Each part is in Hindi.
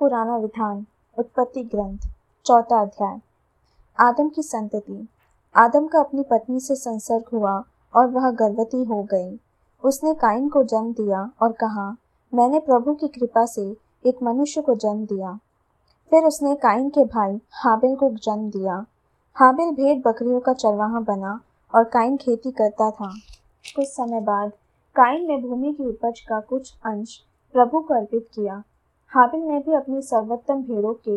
पुराना विधान, उत्पत्ति ग्रंथ, चौथा अध्याय। आदम की संतति। आदम का अपनी पत्नी से संसर्ग हुआ और वह गर्भवती हो गई। उसने काइन को जन्म दिया और कहा, मैंने प्रभु की कृपा से एक मनुष्य को जन्म दिया। फिर उसने काइन के भाई हाबिल को जन्म दिया। हाबिल भेड़ बकरियों का चरवाहा बना और काइन खेती करता था। कुछ समय बाद काइन ने भूमि की उपज का कुछ अंश प्रभु को अर्पित किया। हाबिल ने भी अपनी सर्वोत्तम भेड़ों के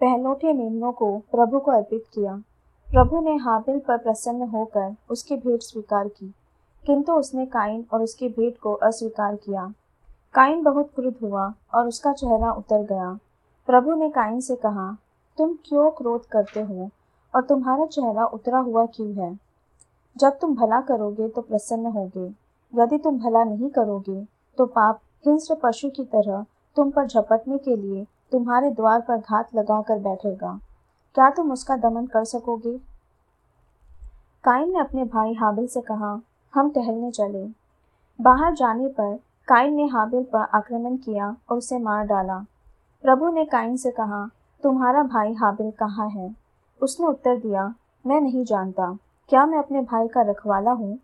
पहलोठे मेमनों को प्रभु को अर्पित किया। प्रभु ने हाबिल पर प्रसन्न होकर उसकी भेंट स्वीकार की, किंतु उसने काइन और उसकी भेंट को अस्वीकार किया। काइन बहुत क्रुद्ध हुआ और उसका चेहरा उतर गया। प्रभु ने काइन से कहा, तुम क्यों क्रोध करते हो और तुम्हारा चेहरा उतरा हुआ क्यों है? जब तुम भला करोगे तो प्रसन्न होगे, यदि तुम भला नहीं करोगे तो पाप हिंस्र पशु की तरह तुम पर झपटने के लिए तुम्हारे द्वार पर घात लगाकर बैठेगा। क्या तुम उसका दमन कर सकोगे? काइन ने अपने भाई हाबिल से कहा, हम टहलने चले। बाहर जाने पर काइन ने हाबिल पर आक्रमण किया और उसे मार डाला। प्रभु ने काइन से कहा, तुम्हारा भाई हाबिल कहाँ है? उसने उत्तर दिया, मैं नहीं जानता। क्या मैं अपने भाई का रखवाला हूँ?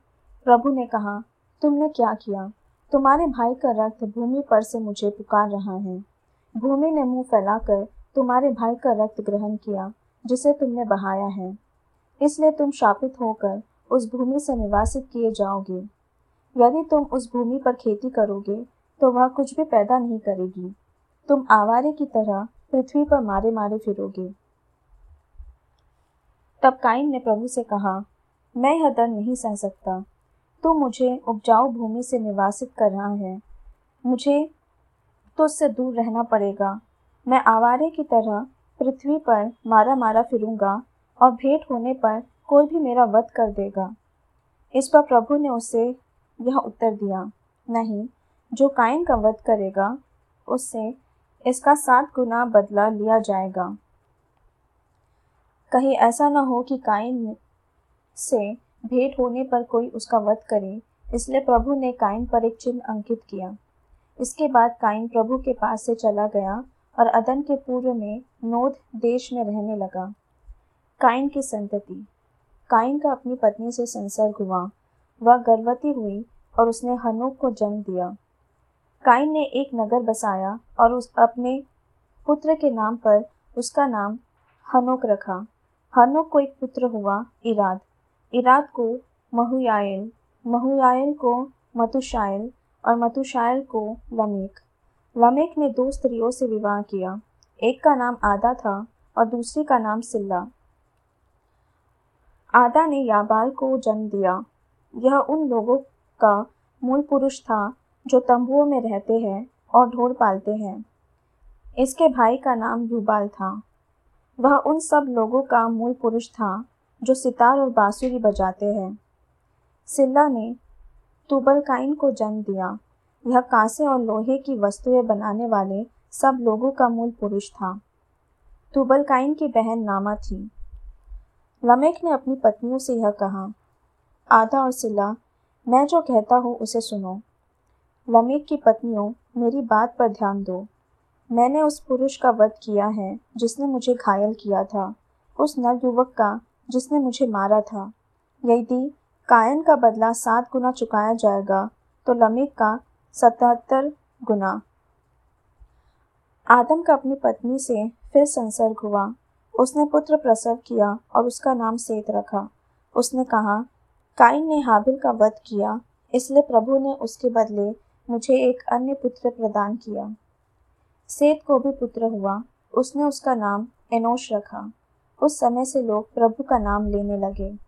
प्रभु ने कहा, तुमने क्या किया? तुम्हारे भाई का रक्त भूमि पर से मुझे पुकार रहा है। भूमि ने मुँह फैलाकर तुम्हारे भाई का रक्त ग्रहण किया, जिसे तुमने बहाया है। इसलिए तुम शापित होकर उस भूमि से निवासित किए जाओगे। यदि तुम उस भूमि पर खेती करोगे तो वह कुछ भी पैदा नहीं करेगी। तुम आवारे की तरह पृथ्वी पर मारे मारे फिरोगे। तब काइन ने प्रभु से कहा, मैं यह दर्द नहीं सह सकता। तू मुझे उपजाऊ भूमि से निवासित कर रहा है। मुझे तुझसे दूर रहना पड़ेगा। मैं आवारे की तरह पृथ्वी पर मारा मारा फिरूँगा और भेंट होने पर कोई भी मेरा वध कर देगा। इस पर प्रभु ने उसे यह उत्तर दिया, नहीं, जो कायन का वध करेगा, उससे इसका सात गुना बदला लिया जाएगा। कहीं ऐसा न हो कि कायन से भेंट होने पर कोई उसका वध करे, इसलिए प्रभु ने काइन पर एक चिन्ह अंकित किया। इसके बाद काइन प्रभु के पास से चला गया और अदन के पूर्व में नोद देश में रहने लगा। काइन की संतति। काइन का अपनी पत्नी से संसर्ग हुआ। वह गर्भवती हुई और उसने हनूक को जन्म दिया। काइन ने एक नगर बसाया और उस अपने पुत्र के नाम पर उसका नाम हनोक रखा। हनोक को एक पुत्र हुआ इराद। इराद को महुयायल महुयायल को मतुशायल और मतुशायल को लमेक। लमेक ने दो स्त्रियों से विवाह किया। एक का नाम आदा था और दूसरी का नाम सिल्ला। आदा ने याबाल को जन्म दिया। यह उन लोगों का मूल पुरुष था जो तंबुओं में रहते हैं और ढोर पालते हैं। इसके भाई का नाम युबाल था। वह उन सब लोगों का मूल पुरुष था जो सितार और बांसुरी बजाते हैं। सिल्ला ने तुबलकाइन को जन्म दिया। यह कांसे और लोहे की वस्तुएँ बनाने वाले सब लोगों का मूल पुरुष था। तुबलकाइन की बहन नामा थी। लमेक ने अपनी पत्नियों से यह कहा आधा और सिला मैं जो कहता हूँ उसे सुनो। लमीक की पत्नियों, मेरी बात पर ध्यान दो। मैंने उस पुरुष का वध किया है जिसने मुझे घायल किया था। उस नर युवक का जिसने मुझे मारा था। यदि कायन का बदला सात गुना चुकाया जाएगा तो लमीक का सतहत्तर गुना। आदम का अपनी पत्नी से फिर संसर्ग हुआ। उसने पुत्र प्रसव किया और उसका नाम सेत रखा। उसने कहा काइन ने हाबिल का वध किया, इसलिए प्रभु ने उसके बदले मुझे एक अन्य पुत्र प्रदान किया। सेत को भी पुत्र हुआ। उसने उसका नाम एनोश रखा। उस समय से लोग प्रभु का नाम लेने लगे।